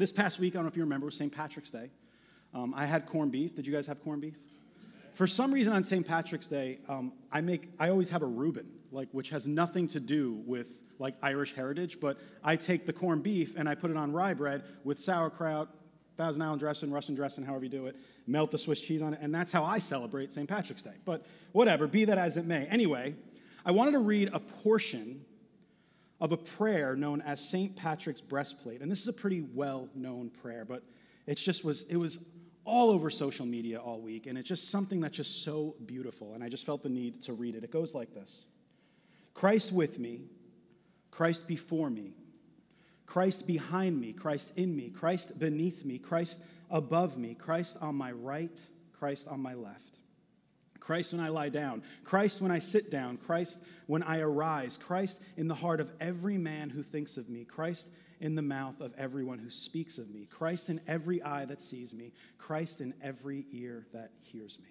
this past week, I don't know if you remember, was St. Patrick's Day. Um, I had corned beef. Did you guys have corned beef? For some reason on St. Patrick's Day, um, I make I always have a Reuben, like which has nothing to do with like Irish heritage, but I take the corned beef and I put it on rye bread with sauerkraut, Thousand Island dressing, Russian dressing, however you do it, melt the Swiss cheese on it, and that's how I celebrate St. Patrick's Day. But whatever, be that as it may. Anyway, I wanted to read a portion of a prayer known as St. Patrick's breastplate. And this is a pretty well-known prayer, but it just was it was all over social media all week and it's just something that's just so beautiful and I just felt the need to read it. It goes like this. Christ with me, Christ before me, Christ behind me, Christ in me, Christ beneath me, Christ above me, Christ on my right, Christ on my left. Christ when I lie down, Christ when I sit down, Christ when I arise, Christ in the heart of every man who thinks of me, Christ in the mouth of everyone who speaks of me, Christ in every eye that sees me, Christ in every ear that hears me.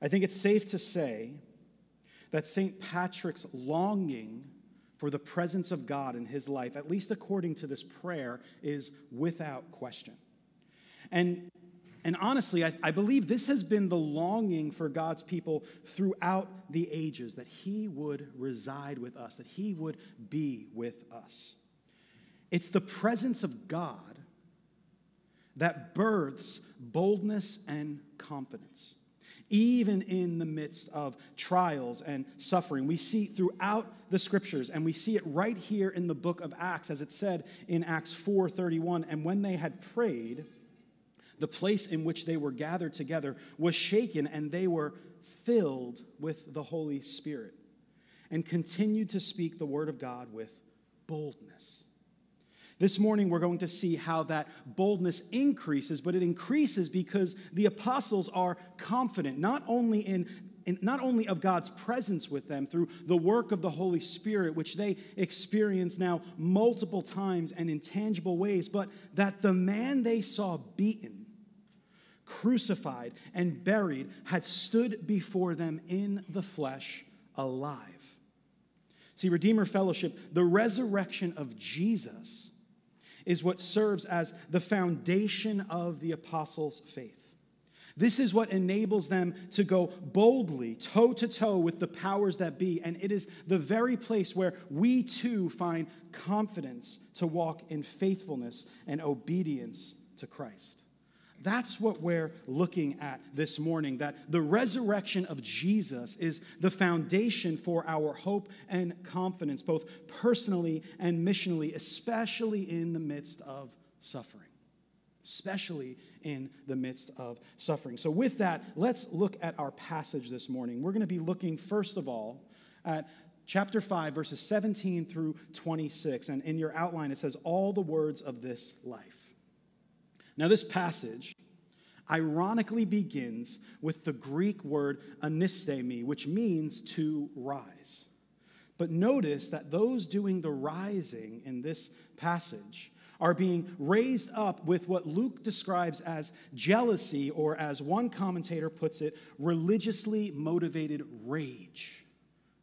I think it's safe to say that St. Patrick's longing for the presence of God in his life, at least according to this prayer, is without question. And and honestly, I, I, believe this has been the longing for God's people throughout the ages that He would reside with us, that He would be with us. It's the presence of God that births boldness and confidence. Even in the midst of trials and suffering, we see throughout the scriptures, and we see it right here in the book of Acts, as it said in Acts 4:31. And when they had prayed, the place in which they were gathered together was shaken, and they were filled with the Holy Spirit and continued to speak the word of God with boldness. This morning, we're going to see how that boldness increases, but it increases because the apostles are confident, not only in, not only of God's presence with them through the work of the Holy Spirit, which they experience now multiple times and in tangible ways, but that the man they saw beaten crucified, and buried, had stood before them in the flesh alive. See, Redeemer Fellowship, the resurrection of Jesus is what serves as the foundation of the apostles' faith. This is what enables them to go boldly, toe to toe with the powers that be. And it is the very place where we too find confidence to walk in faithfulness and obedience to Christ. That's what we're looking at this morning. That the resurrection of Jesus is the foundation for our hope and confidence, both personally and missionally, especially in the midst of suffering. Especially in the midst of suffering. So, with that, let's look at our passage this morning. We're going to be looking, first of all, at chapter 5, verses 17 through 26. And in your outline, it says, All the words of this life. Now, this passage ironically begins with the Greek word anistemi, which means to rise. But notice that those doing the rising in this passage are being raised up with what Luke describes as jealousy, or as one commentator puts it, religiously motivated rage.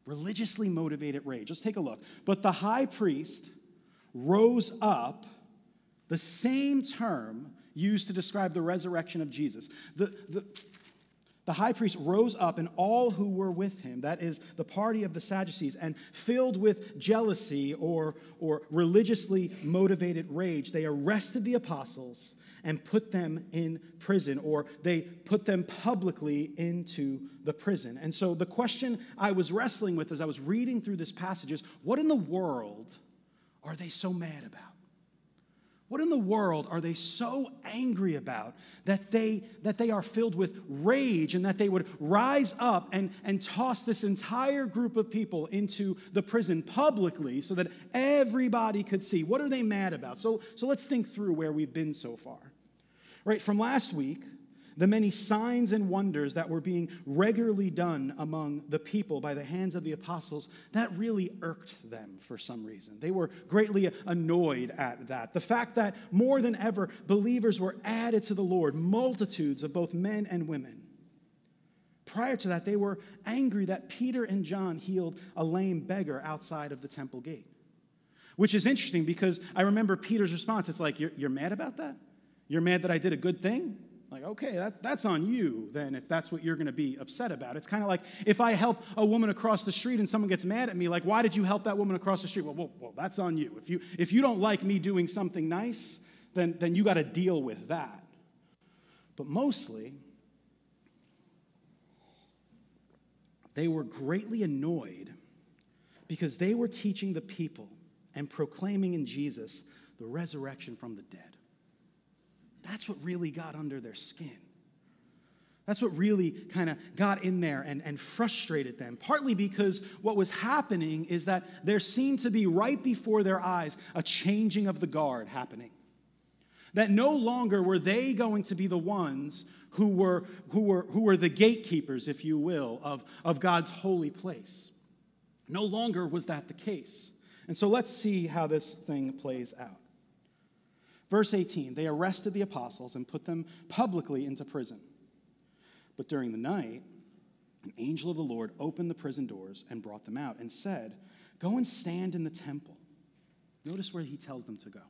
Religiously motivated rage. Let's take a look. But the high priest rose up, the same term used to describe the resurrection of Jesus. The, the, the high priest rose up, and all who were with him, that is, the party of the Sadducees, and filled with jealousy or, or religiously motivated rage, they arrested the apostles and put them in prison, or they put them publicly into the prison. And so the question I was wrestling with as I was reading through this passage is what in the world are they so mad about? What in the world are they so angry about that they, that they are filled with rage and that they would rise up and, and toss this entire group of people into the prison publicly so that everybody could see? What are they mad about? So, so let's think through where we've been so far. Right, from last week, the many signs and wonders that were being regularly done among the people by the hands of the apostles, that really irked them for some reason. They were greatly annoyed at that. The fact that more than ever, believers were added to the Lord, multitudes of both men and women. Prior to that, they were angry that Peter and John healed a lame beggar outside of the temple gate which is interesting because I remember Peter's response. It's like, You're, you're mad about that? You're mad that I did a good thing? Like, okay, that, that's on you then if that's what you're going to be upset about. It's kind of like if I help a woman across the street and someone gets mad at me, like, why did you help that woman across the street? Well, well, well that's on you. If you, if you don't like me doing something nice, then, then you got to deal with that. But mostly, they were greatly annoyed because they were teaching the people and proclaiming in Jesus the resurrection from the dead. That's what really got under their skin. That's what really kind of got in there and, and frustrated them. Partly because what was happening is that there seemed to be right before their eyes a changing of the guard happening. That no longer were they going to be the ones who were, who were, who were the gatekeepers, if you will, of, of God's holy place. No longer was that the case. And so let's see how this thing plays out. Verse 18 they arrested the apostles and put them publicly into prison. But during the night, an angel of the Lord opened the prison doors and brought them out and said, Go and stand in the temple. Notice where he tells them to go.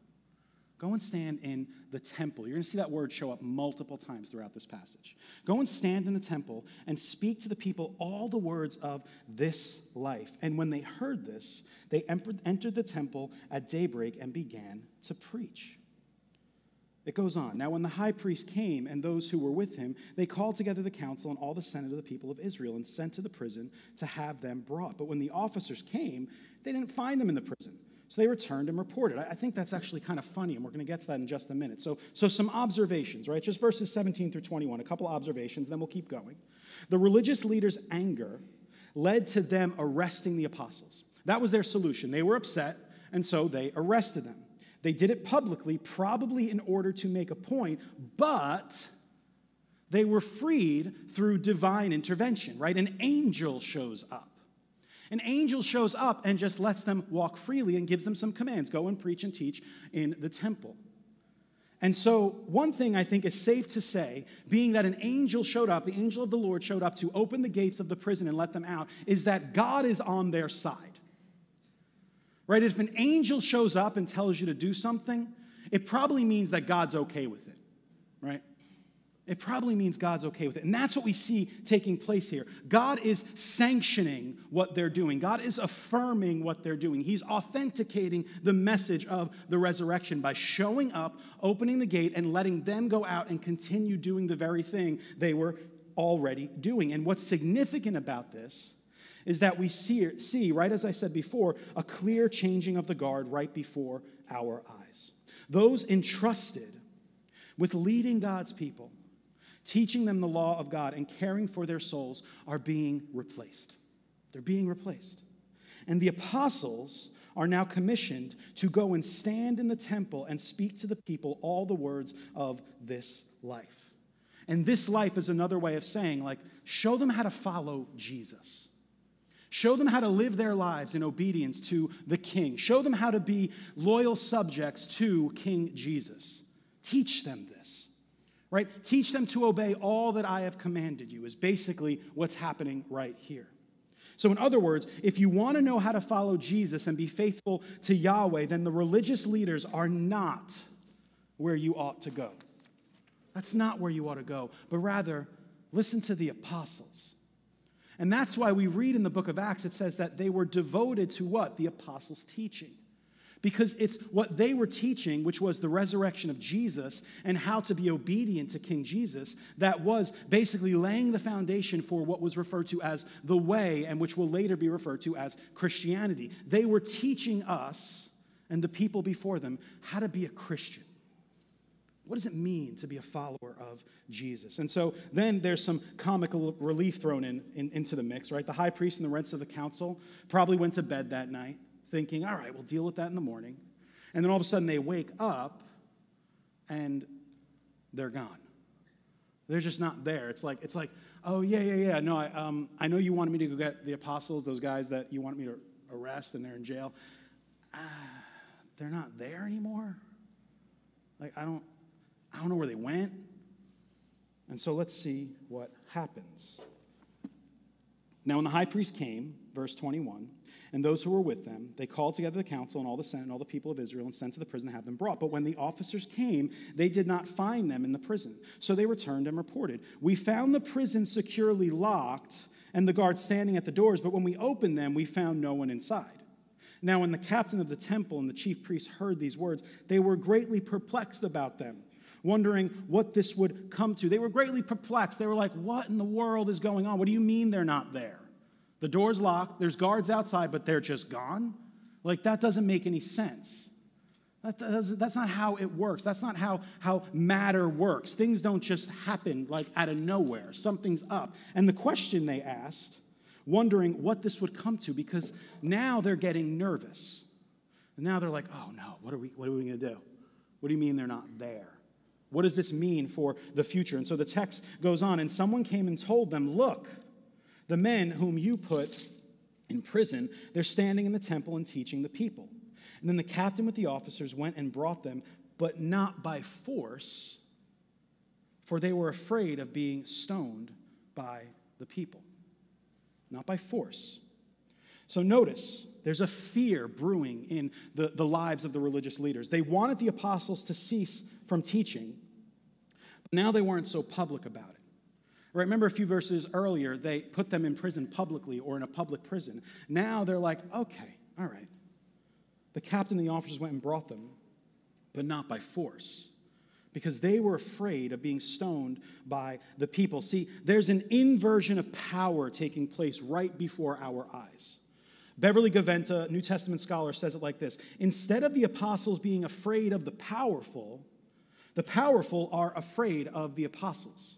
Go and stand in the temple. You're going to see that word show up multiple times throughout this passage. Go and stand in the temple and speak to the people all the words of this life. And when they heard this, they entered the temple at daybreak and began to preach. It goes on. Now, when the high priest came and those who were with him, they called together the council and all the senate of the people of Israel and sent to the prison to have them brought. But when the officers came, they didn't find them in the prison. So they returned and reported. I think that's actually kind of funny, and we're going to get to that in just a minute. So, so some observations, right? Just verses 17 through 21, a couple observations, then we'll keep going. The religious leaders' anger led to them arresting the apostles. That was their solution. They were upset, and so they arrested them. They did it publicly, probably in order to make a point, but they were freed through divine intervention, right? An angel shows up. An angel shows up and just lets them walk freely and gives them some commands go and preach and teach in the temple. And so, one thing I think is safe to say, being that an angel showed up, the angel of the Lord showed up to open the gates of the prison and let them out, is that God is on their side. Right? If an angel shows up and tells you to do something, it probably means that God's okay with it. Right? It probably means God's okay with it. And that's what we see taking place here. God is sanctioning what they're doing, God is affirming what they're doing. He's authenticating the message of the resurrection by showing up, opening the gate, and letting them go out and continue doing the very thing they were already doing. And what's significant about this is that we see, see, right as I said before, a clear changing of the guard right before our eyes. Those entrusted with leading God's people, teaching them the law of God, and caring for their souls are being replaced. They're being replaced. And the apostles are now commissioned to go and stand in the temple and speak to the people all the words of this life. And this life is another way of saying, like, show them how to follow Jesus. Show them how to live their lives in obedience to the king. Show them how to be loyal subjects to King Jesus. Teach them this, right? Teach them to obey all that I have commanded you, is basically what's happening right here. So, in other words, if you want to know how to follow Jesus and be faithful to Yahweh, then the religious leaders are not where you ought to go. That's not where you ought to go, but rather listen to the apostles and that's why we read in the book of Acts, it says that they were devoted to what? The apostles' teaching. Because it's what they were teaching, which was the resurrection of Jesus and how to be obedient to King Jesus, that was basically laying the foundation for what was referred to as the way and which will later be referred to as Christianity. They were teaching us and the people before them how to be a Christian. What does it mean to be a follower of Jesus? And so then there's some comical relief thrown in, in, into the mix, right? The high priest and the rest of the council probably went to bed that night thinking, all right, we'll deal with that in the morning. And then all of a sudden they wake up and they're gone. They're just not there. It's like, it's like oh, yeah, yeah, yeah. No, I, um, I know you wanted me to go get the apostles, those guys that you wanted me to arrest and they're in jail. Uh, they're not there anymore. Like, I don't, I don't know where they went. And so let's see what happens. Now, when the high priest came, verse 21, and those who were with them, they called together the council and all the senate and all the people of Israel and sent to the prison to have them brought. But when the officers came, they did not find them in the prison. So they returned and reported, We found the prison securely locked and the guards standing at the doors, but when we opened them, we found no one inside. Now, when the captain of the temple and the chief priests heard these words, they were greatly perplexed about them wondering what this would come to. They were greatly perplexed. They were like, What in the world is going on? What do you mean they're not there? The door's locked, there's guards outside, but they're just gone? Like, that doesn't make any sense. That that's not how it works. That's not how, how matter works. Things don't just happen like out of nowhere. Something's up. And the question they asked, wondering what this would come to, because now they're getting nervous. And now they're like, oh no, what are we, what are we going to do? What do you mean they're not there? What does this mean for the future? And so the text goes on, and someone came and told them, Look, the men whom you put in prison, they're standing in the temple and teaching the people. And then the captain with the officers went and brought them, but not by force, for they were afraid of being stoned by the people. Not by force. So notice, there's a fear brewing in the, the lives of the religious leaders. They wanted the apostles to cease from teaching, now they weren't so public about it. Right, remember a few verses earlier, they put them in prison publicly or in a public prison. Now they're like, okay, all right. The captain and the officers went and brought them, but not by force because they were afraid of being stoned by the people. See, there's an inversion of power taking place right before our eyes. Beverly Gaventa, New Testament scholar, says it like this Instead of the apostles being afraid of the powerful, the powerful are afraid of the apostles.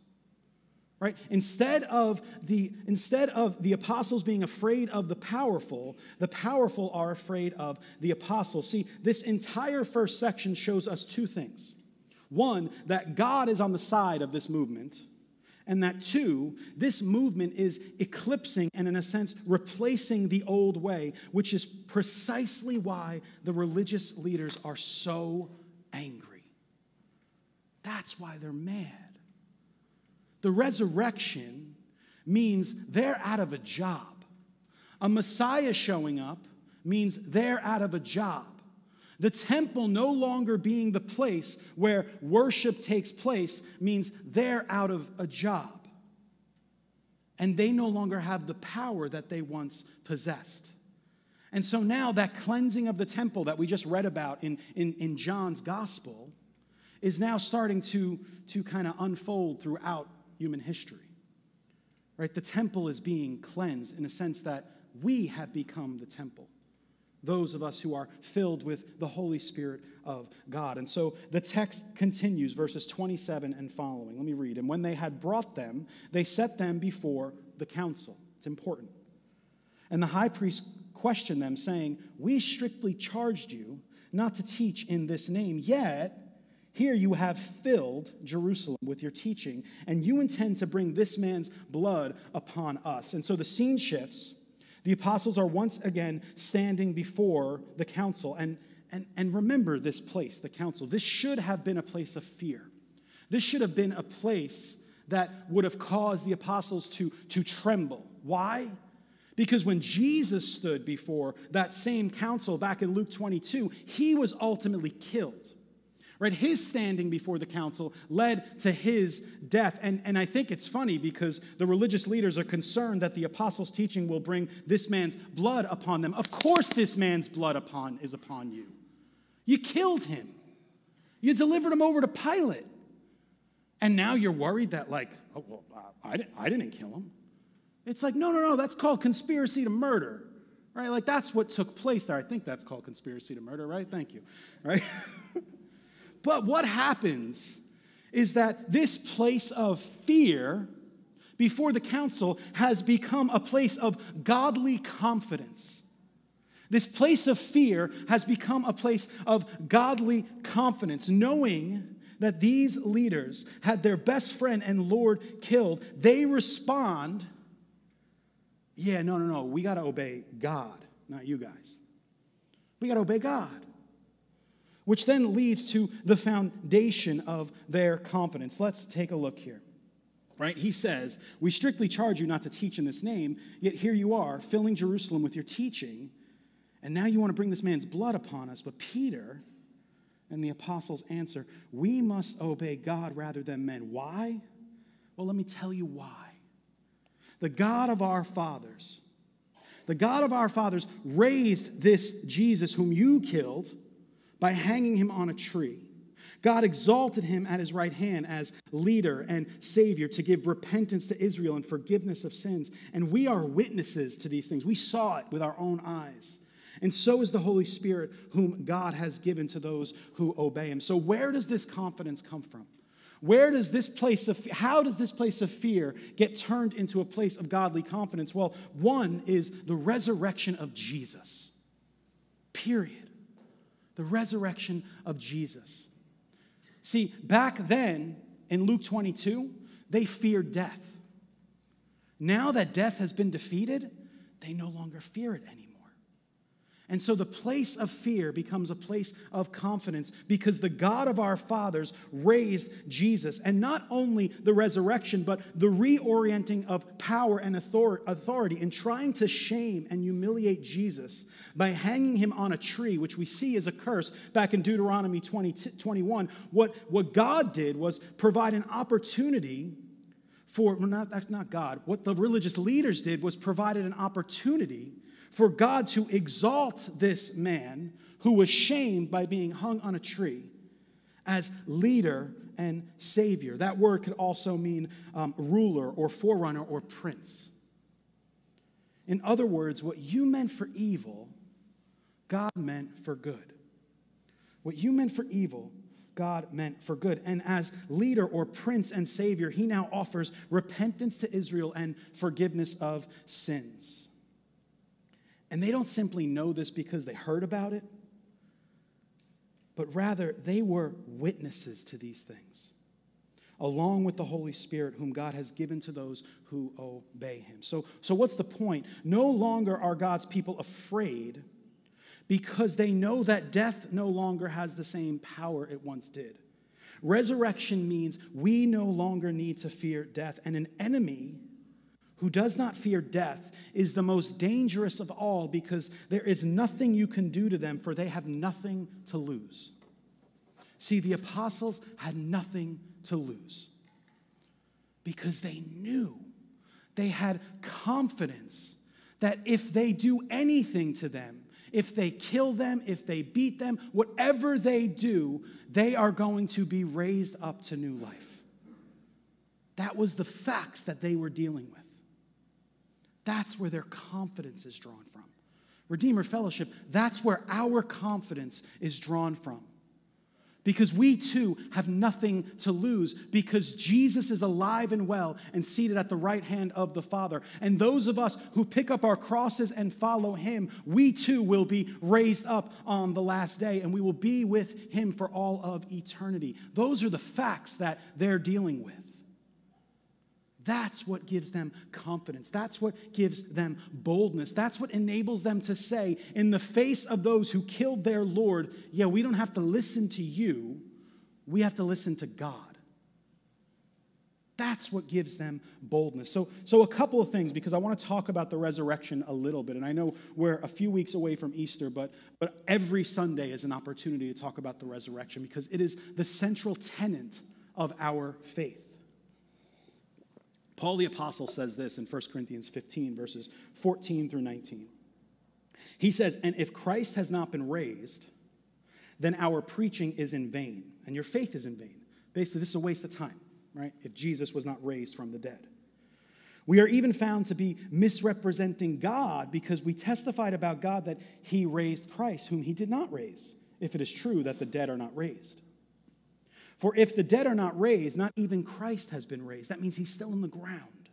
Right? Instead of the instead of the apostles being afraid of the powerful, the powerful are afraid of the apostles. See, this entire first section shows us two things. One, that God is on the side of this movement, and that two, this movement is eclipsing and, in a sense, replacing the old way, which is precisely why the religious leaders are so angry. That's why they're mad. The resurrection means they're out of a job. A Messiah showing up means they're out of a job. The temple no longer being the place where worship takes place means they're out of a job. And they no longer have the power that they once possessed. And so now, that cleansing of the temple that we just read about in, in, in John's gospel is now starting to, to kind of unfold throughout human history. Right? The temple is being cleansed in a sense that we have become the temple. Those of us who are filled with the Holy Spirit of God. And so the text continues, verses 27 and following. Let me read. And when they had brought them, they set them before the council. It's important. And the high priest questioned them, saying, We strictly charged you not to teach in this name, yet here you have filled Jerusalem with your teaching, and you intend to bring this man's blood upon us. And so the scene shifts. The apostles are once again standing before the council. And, and, and remember this place, the council. This should have been a place of fear. This should have been a place that would have caused the apostles to, to tremble. Why? Because when Jesus stood before that same council back in Luke 22, he was ultimately killed. Right? His standing before the council led to his death. And, and I think it's funny because the religious leaders are concerned that the apostles' teaching will bring this man's blood upon them. Of course, this man's blood upon is upon you. You killed him. You delivered him over to Pilate. And now you're worried that, like, oh, well, I, didn't, I didn't kill him. It's like, no, no, no, that's called conspiracy to murder, right? Like, that's what took place there. I think that's called conspiracy to murder, right? Thank you, right? But what happens is that this place of fear before the council has become a place of godly confidence. This place of fear has become a place of godly confidence, knowing that these leaders had their best friend and Lord killed. They respond, Yeah, no, no, no, we got to obey God, not you guys. We got to obey God which then leads to the foundation of their confidence. Let's take a look here. right? He says, We strictly charge you not to teach in this name, yet here you are, filling Jerusalem with your teaching, and now you want to bring this man's blood upon us. But Peter and the apostles answer, We must obey God rather than men. Why? Well, let me tell you why. The God of our fathers, the God of our fathers raised this Jesus whom you killed by hanging him on a tree. God exalted him at his right hand as leader and savior to give repentance to Israel and forgiveness of sins. And we are witnesses to these things. We saw it with our own eyes. And so is the Holy Spirit, whom God has given to those who obey him. So, where does this confidence come from? Where does this place of how does this place of fear get turned into a place of godly confidence? Well, one is the resurrection of Jesus. Period. The resurrection of Jesus. See, back then in Luke 22, they feared death. Now that death has been defeated, they no longer fear it anymore. And so the place of fear becomes a place of confidence because the God of our fathers raised Jesus. And not only the resurrection, but the reorienting of power and authority in trying to shame and humiliate Jesus by hanging him on a tree, which we see as a curse back in Deuteronomy 20, 21. What, what God did was provide an opportunity for, well, not, not God, what the religious leaders did was provided an opportunity for God to exalt this man who was shamed by being hung on a tree as leader and savior. That word could also mean um, ruler or forerunner or prince. In other words, what you meant for evil, God meant for good. What you meant for evil, God meant for good. And as leader or prince and savior, he now offers repentance to Israel and forgiveness of sins. And they don't simply know this because they heard about it, but rather they were witnesses to these things, along with the Holy Spirit, whom God has given to those who obey him. So, so what's the point? No longer are God's people afraid because they know that death no longer has the same power it once did. Resurrection means we no longer need to fear death, and an enemy who does not fear death is the most dangerous of all because there is nothing you can do to them, for they have nothing to lose. See, the apostles had nothing to lose because they knew, they had confidence that if they do anything to them, if they kill them, if they beat them, whatever they do, they are going to be raised up to new life. That was the facts that they were dealing with. That's where their confidence is drawn from. Redeemer Fellowship, that's where our confidence is drawn from. Because we too have nothing to lose, because Jesus is alive and well and seated at the right hand of the Father. And those of us who pick up our crosses and follow Him, we too will be raised up on the last day and we will be with Him for all of eternity. Those are the facts that they're dealing with. That's what gives them confidence. That's what gives them boldness. That's what enables them to say, in the face of those who killed their Lord, yeah, we don't have to listen to you, we have to listen to God. That's what gives them boldness. So, so a couple of things, because I want to talk about the resurrection a little bit. And I know we're a few weeks away from Easter, but, but every Sunday is an opportunity to talk about the resurrection because it is the central tenet of our faith. Paul the Apostle says this in 1 Corinthians 15, verses 14 through 19. He says, And if Christ has not been raised, then our preaching is in vain, and your faith is in vain. Basically, this is a waste of time, right? If Jesus was not raised from the dead. We are even found to be misrepresenting God because we testified about God that he raised Christ, whom he did not raise, if it is true that the dead are not raised. For if the dead are not raised, not even Christ has been raised. That means he's still in the ground.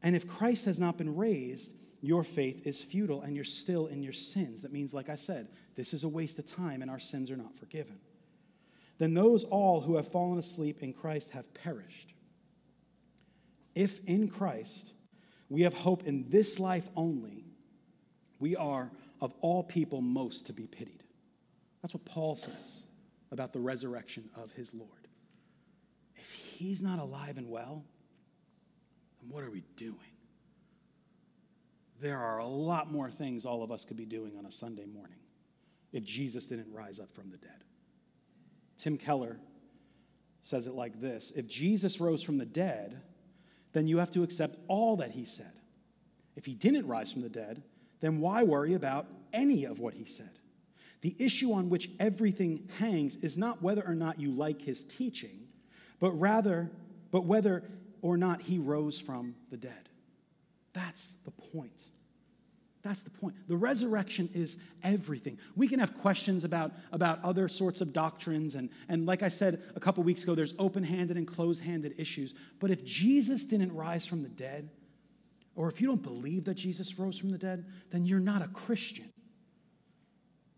And if Christ has not been raised, your faith is futile and you're still in your sins. That means, like I said, this is a waste of time and our sins are not forgiven. Then those all who have fallen asleep in Christ have perished. If in Christ we have hope in this life only, we are of all people most to be pitied. That's what Paul says about the resurrection of his Lord. If he's not alive and well, then what are we doing? There are a lot more things all of us could be doing on a Sunday morning if Jesus didn't rise up from the dead. Tim Keller says it like this If Jesus rose from the dead, then you have to accept all that he said. If he didn't rise from the dead, then why worry about any of what he said? The issue on which everything hangs is not whether or not you like his teaching, but rather, but whether or not he rose from the dead. That's the point. That's the point. The resurrection is everything. We can have questions about, about other sorts of doctrines, and, and like I said a couple weeks ago, there's open handed and closed handed issues. But if Jesus didn't rise from the dead, or if you don't believe that Jesus rose from the dead, then you're not a Christian.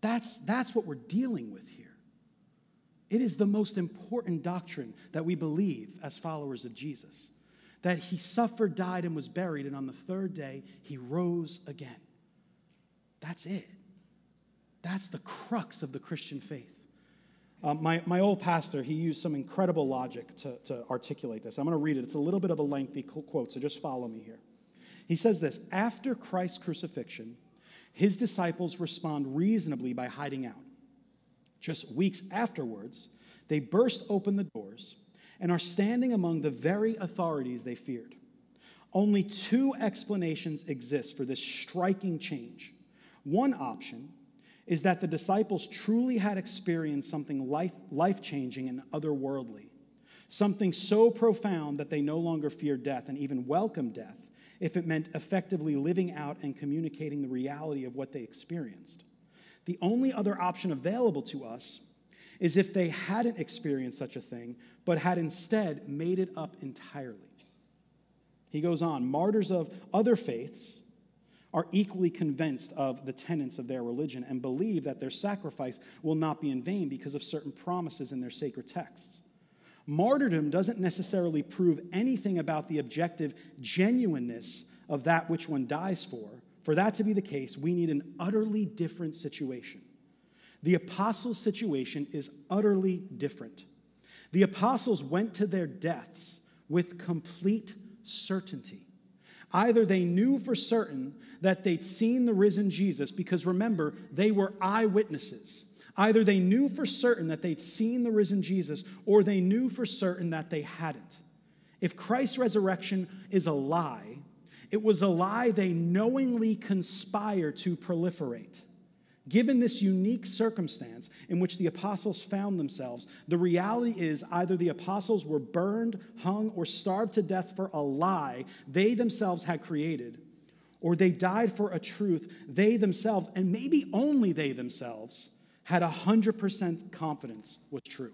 That's, that's what we're dealing with here. It is the most important doctrine that we believe as followers of Jesus that he suffered, died, and was buried, and on the third day, he rose again. That's it. That's the crux of the Christian faith. Um, my, my old pastor, he used some incredible logic to, to articulate this. I'm going to read it. It's a little bit of a lengthy quote, so just follow me here. He says this After Christ's crucifixion, his disciples respond reasonably by hiding out. Just weeks afterwards, they burst open the doors and are standing among the very authorities they feared. Only two explanations exist for this striking change. One option is that the disciples truly had experienced something life changing and otherworldly, something so profound that they no longer feared death and even welcomed death if it meant effectively living out and communicating the reality of what they experienced. The only other option available to us is if they hadn't experienced such a thing, but had instead made it up entirely. He goes on martyrs of other faiths are equally convinced of the tenets of their religion and believe that their sacrifice will not be in vain because of certain promises in their sacred texts. Martyrdom doesn't necessarily prove anything about the objective genuineness of that which one dies for. For that to be the case, we need an utterly different situation. The apostles' situation is utterly different. The apostles went to their deaths with complete certainty. Either they knew for certain that they'd seen the risen Jesus, because remember, they were eyewitnesses. Either they knew for certain that they'd seen the risen Jesus, or they knew for certain that they hadn't. If Christ's resurrection is a lie, it was a lie they knowingly conspire to proliferate. Given this unique circumstance in which the apostles found themselves, the reality is either the apostles were burned, hung, or starved to death for a lie they themselves had created, or they died for a truth they themselves, and maybe only they themselves, had 100% confidence was true.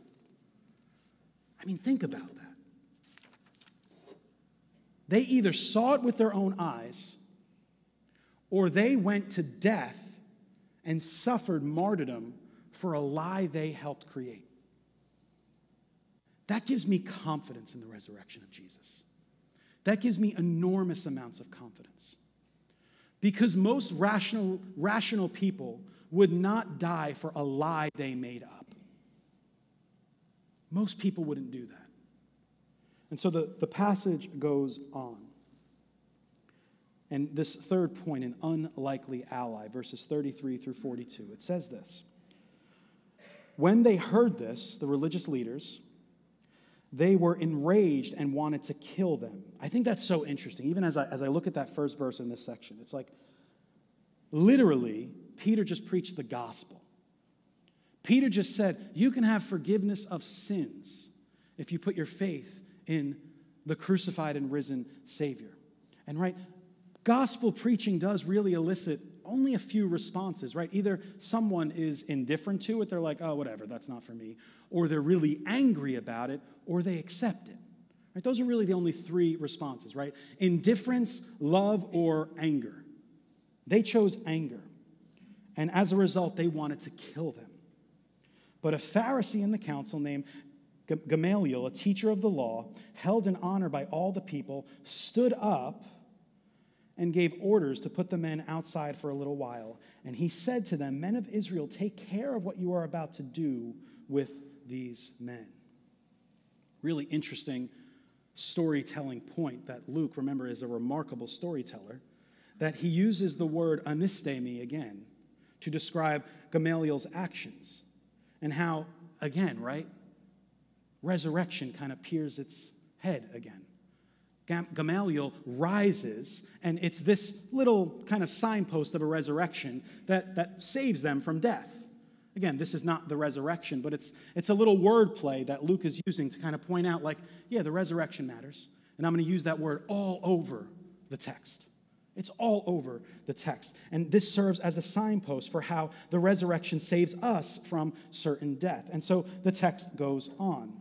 I mean, think about that. They either saw it with their own eyes, or they went to death and suffered martyrdom for a lie they helped create. That gives me confidence in the resurrection of Jesus. That gives me enormous amounts of confidence. Because most rational, rational people would not die for a lie they made up. Most people wouldn't do that. And so the, the passage goes on. And this third point, an unlikely ally, verses 33 through 42, it says this When they heard this, the religious leaders, they were enraged and wanted to kill them. I think that's so interesting. Even as I, as I look at that first verse in this section, it's like literally, Peter just preached the gospel. Peter just said, You can have forgiveness of sins if you put your faith in the crucified and risen Savior. And right, gospel preaching does really elicit only a few responses, right? Either someone is indifferent to it, they're like, oh, whatever, that's not for me, or they're really angry about it, or they accept it. Right? Those are really the only three responses, right? Indifference, love, or anger. They chose anger. And as a result, they wanted to kill them. But a Pharisee in the council named Gamaliel, a teacher of the law, held in honor by all the people, stood up and gave orders to put the men outside for a little while. And he said to them, Men of Israel, take care of what you are about to do with these men. Really interesting storytelling point that Luke, remember, is a remarkable storyteller, that he uses the word anistemi again to describe Gamaliel's actions and how, again, right, resurrection kind of peers its head again. Gamaliel rises, and it's this little kind of signpost of a resurrection that, that saves them from death. Again, this is not the resurrection, but it's, it's a little wordplay that Luke is using to kind of point out, like, yeah, the resurrection matters. And I'm going to use that word all over the text. It's all over the text. And this serves as a signpost for how the resurrection saves us from certain death. And so the text goes on.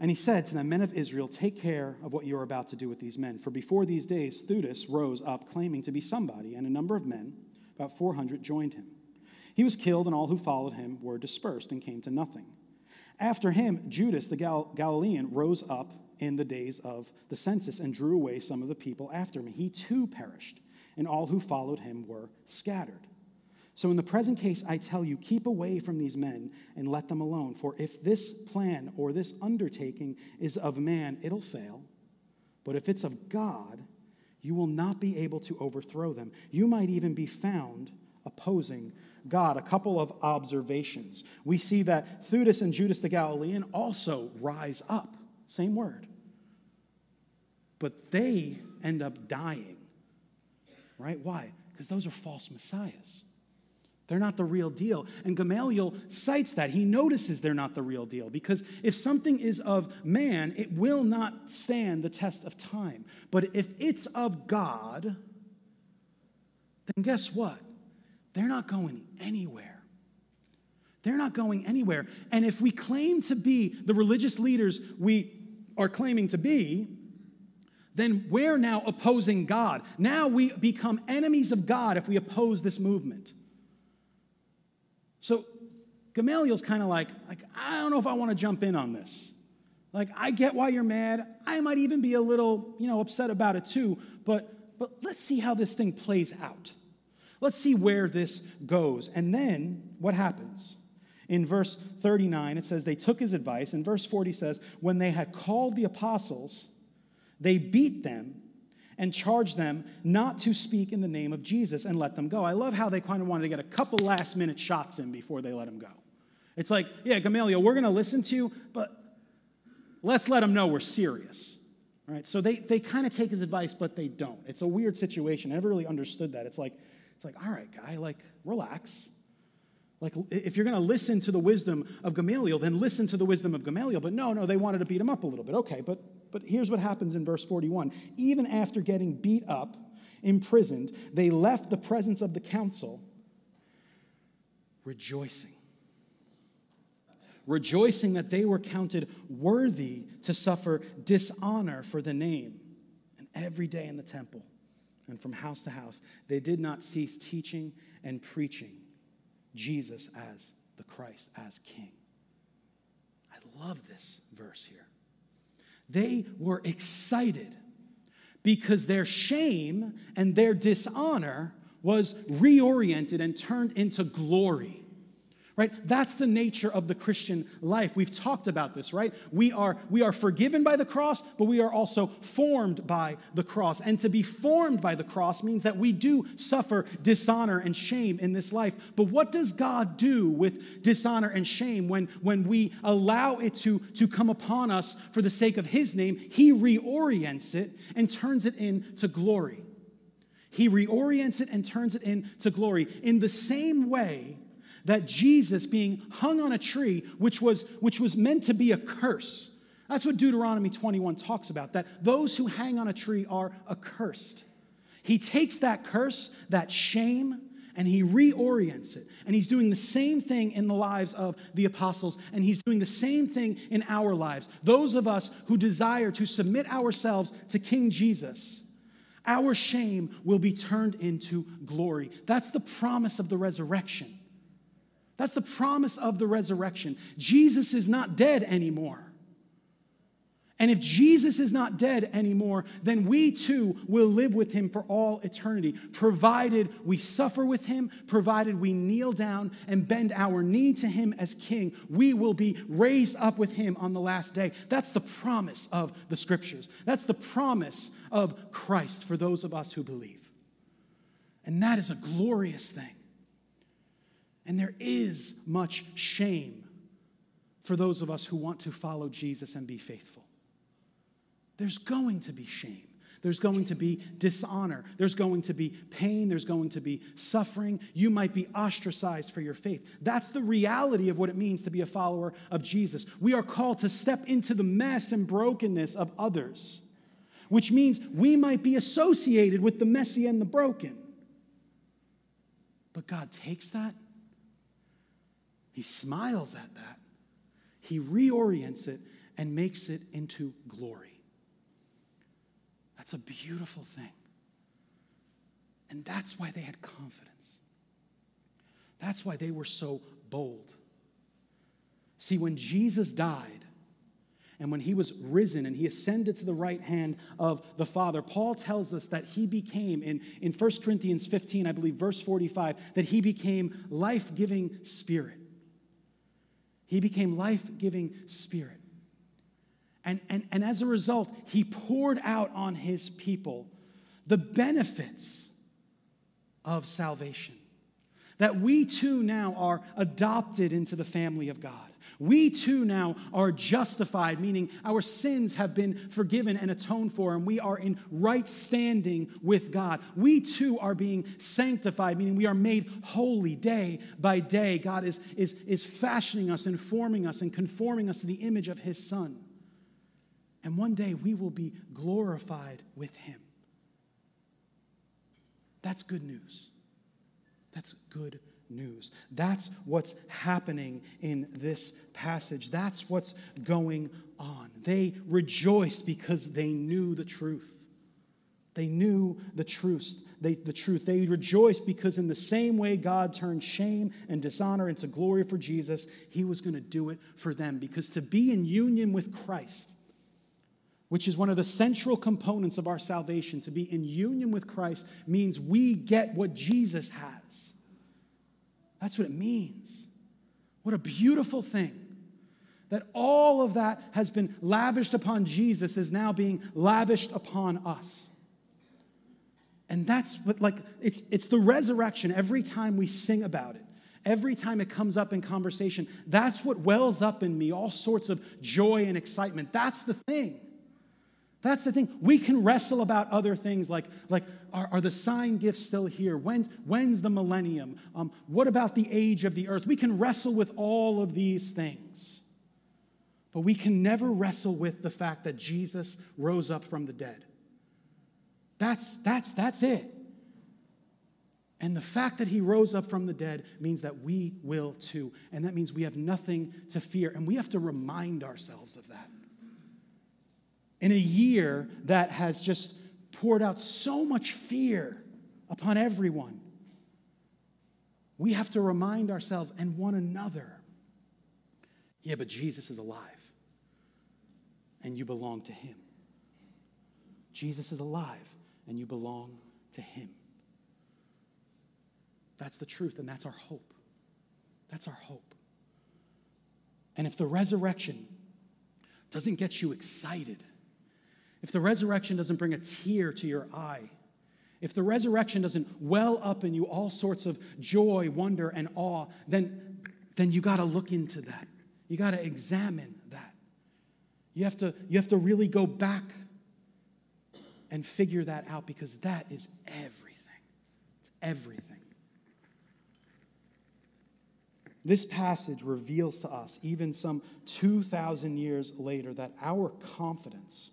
And he said to the men of Israel, Take care of what you are about to do with these men. For before these days, Theudas rose up claiming to be somebody, and a number of men, about 400, joined him. He was killed, and all who followed him were dispersed and came to nothing. After him, Judas the Gal- Galilean rose up in the days of the census and drew away some of the people after him. He too perished, and all who followed him were scattered. So, in the present case, I tell you, keep away from these men and let them alone. For if this plan or this undertaking is of man, it'll fail. But if it's of God, you will not be able to overthrow them. You might even be found opposing God. A couple of observations. We see that Theudas and Judas the Galilean also rise up. Same word. But they end up dying. Right? Why? Because those are false messiahs. They're not the real deal. And Gamaliel cites that. He notices they're not the real deal because if something is of man, it will not stand the test of time. But if it's of God, then guess what? They're not going anywhere. They're not going anywhere. And if we claim to be the religious leaders we are claiming to be, then we're now opposing God. Now we become enemies of God if we oppose this movement. So Gamaliel's kind of like, like, I don't know if I want to jump in on this. Like, I get why you're mad. I might even be a little, you know, upset about it too, but but let's see how this thing plays out. Let's see where this goes. And then what happens? In verse 39, it says, They took his advice. In verse 40 says, When they had called the apostles, they beat them and charge them not to speak in the name of Jesus and let them go. I love how they kind of wanted to get a couple last minute shots in before they let him go. It's like, yeah, Gamaliel, we're going to listen to you, but let's let them know we're serious. All right, so they, they kind of take his advice, but they don't. It's a weird situation. I never really understood that. It's like, it's like, all right, guy, like, relax. Like, if you're going to listen to the wisdom of Gamaliel, then listen to the wisdom of Gamaliel. But no, no, they wanted to beat him up a little bit. Okay, but, but here's what happens in verse 41. Even after getting beat up, imprisoned, they left the presence of the council rejoicing. Rejoicing that they were counted worthy to suffer dishonor for the name. And every day in the temple and from house to house, they did not cease teaching and preaching Jesus as the Christ, as King. I love this verse here. They were excited because their shame and their dishonor was reoriented and turned into glory right? That's the nature of the Christian life. We've talked about this, right? We are, we are forgiven by the cross, but we are also formed by the cross. And to be formed by the cross means that we do suffer dishonor and shame in this life. But what does God do with dishonor and shame when, when we allow it to, to come upon us for the sake of His name? He reorients it and turns it into glory. He reorients it and turns it into glory. In the same way, that Jesus being hung on a tree, which was, which was meant to be a curse. That's what Deuteronomy 21 talks about, that those who hang on a tree are accursed. He takes that curse, that shame, and he reorients it. And he's doing the same thing in the lives of the apostles, and he's doing the same thing in our lives. Those of us who desire to submit ourselves to King Jesus, our shame will be turned into glory. That's the promise of the resurrection. That's the promise of the resurrection. Jesus is not dead anymore. And if Jesus is not dead anymore, then we too will live with him for all eternity, provided we suffer with him, provided we kneel down and bend our knee to him as king. We will be raised up with him on the last day. That's the promise of the scriptures. That's the promise of Christ for those of us who believe. And that is a glorious thing. And there is much shame for those of us who want to follow Jesus and be faithful. There's going to be shame. There's going to be dishonor. There's going to be pain. There's going to be suffering. You might be ostracized for your faith. That's the reality of what it means to be a follower of Jesus. We are called to step into the mess and brokenness of others, which means we might be associated with the messy and the broken. But God takes that, He smiles at that, He reorients it, and makes it into glory. That's a beautiful thing. And that's why they had confidence. That's why they were so bold. See, when Jesus died, and when he was risen and he ascended to the right hand of the Father, Paul tells us that he became, in, in 1 Corinthians 15, I believe, verse 45, that he became life giving spirit. He became life giving spirit. And, and, and as a result, he poured out on his people the benefits of salvation. That we too now are adopted into the family of God. We too now are justified, meaning our sins have been forgiven and atoned for, and we are in right standing with God. We too are being sanctified, meaning we are made holy day by day. God is, is, is fashioning us and forming us and conforming us to the image of His Son. And one day we will be glorified with him. That's good news. That's good news. That's what's happening in this passage. That's what's going on. They rejoiced because they knew the truth. They knew the truth. They, the truth. They rejoiced because, in the same way God turned shame and dishonor into glory for Jesus, He was going to do it for them. Because to be in union with Christ which is one of the central components of our salvation. To be in union with Christ means we get what Jesus has. That's what it means. What a beautiful thing. That all of that has been lavished upon Jesus is now being lavished upon us. And that's what, like, it's, it's the resurrection every time we sing about it. Every time it comes up in conversation, that's what wells up in me, all sorts of joy and excitement. That's the thing. That's the thing. We can wrestle about other things like, like are, are the sign gifts still here? When's, when's the millennium? Um, what about the age of the earth? We can wrestle with all of these things. But we can never wrestle with the fact that Jesus rose up from the dead. That's, that's, that's it. And the fact that he rose up from the dead means that we will too. And that means we have nothing to fear. And we have to remind ourselves of that in a year that has just poured out so much fear upon everyone, we have to remind ourselves and one another yeah, but Jesus is alive and you belong to him. Jesus is alive and you belong to him. That's the truth and that's our hope. That's our hope. And if the resurrection doesn't get you excited, if the resurrection doesn't bring a tear to your eye, if the resurrection doesn't well up in you all sorts of joy, wonder, and awe, then, then you got to look into that. You got to examine that. You have, to, you have to really go back and figure that out because that is everything. It's everything. This passage reveals to us, even some 2,000 years later, that our confidence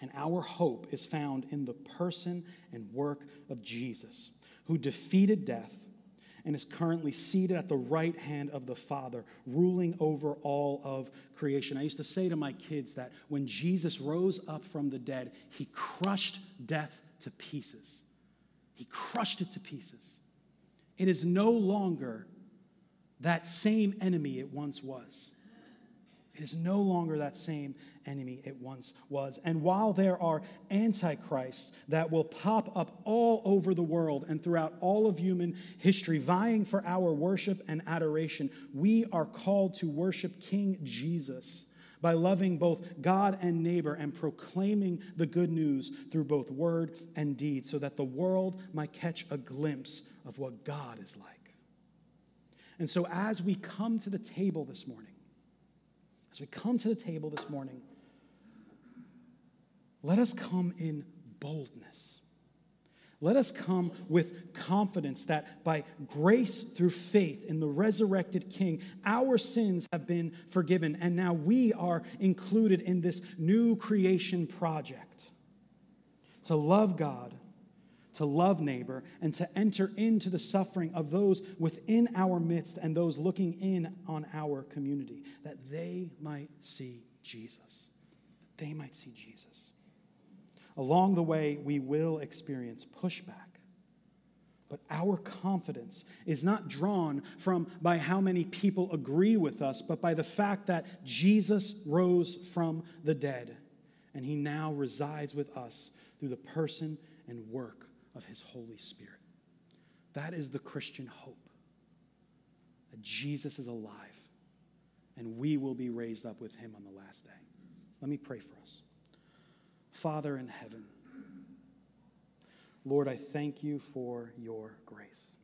and our hope is found in the person and work of Jesus, who defeated death and is currently seated at the right hand of the Father, ruling over all of creation. I used to say to my kids that when Jesus rose up from the dead, he crushed death to pieces. He crushed it to pieces. It is no longer that same enemy it once was. It is no longer that same enemy it once was. And while there are antichrists that will pop up all over the world and throughout all of human history, vying for our worship and adoration, we are called to worship King Jesus by loving both God and neighbor and proclaiming the good news through both word and deed so that the world might catch a glimpse of what God is like. And so, as we come to the table this morning, as we come to the table this morning, let us come in boldness. Let us come with confidence that by grace through faith in the resurrected King, our sins have been forgiven, and now we are included in this new creation project to love God, to love neighbor, and to enter into the suffering of those within our midst and those looking in on our community, that they might see Jesus. That they might see Jesus. Along the way, we will experience pushback. But our confidence is not drawn from by how many people agree with us, but by the fact that Jesus rose from the dead and he now resides with us through the person and work of his Holy Spirit. That is the Christian hope that Jesus is alive and we will be raised up with him on the last day. Let me pray for us. Father in heaven, Lord, I thank you for your grace.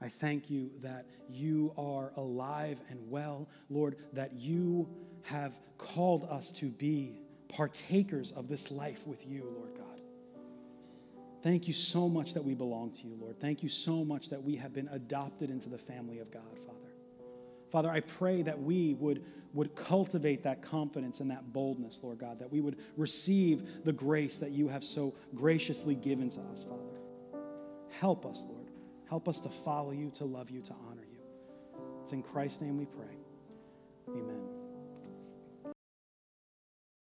I thank you that you are alive and well, Lord, that you have called us to be partakers of this life with you, Lord God. Thank you so much that we belong to you, Lord. Thank you so much that we have been adopted into the family of God, Father. Father, I pray that we would, would cultivate that confidence and that boldness, Lord God, that we would receive the grace that you have so graciously given to us, Father. Help us, Lord. Help us to follow you, to love you, to honor you. It's in Christ's name we pray. Amen.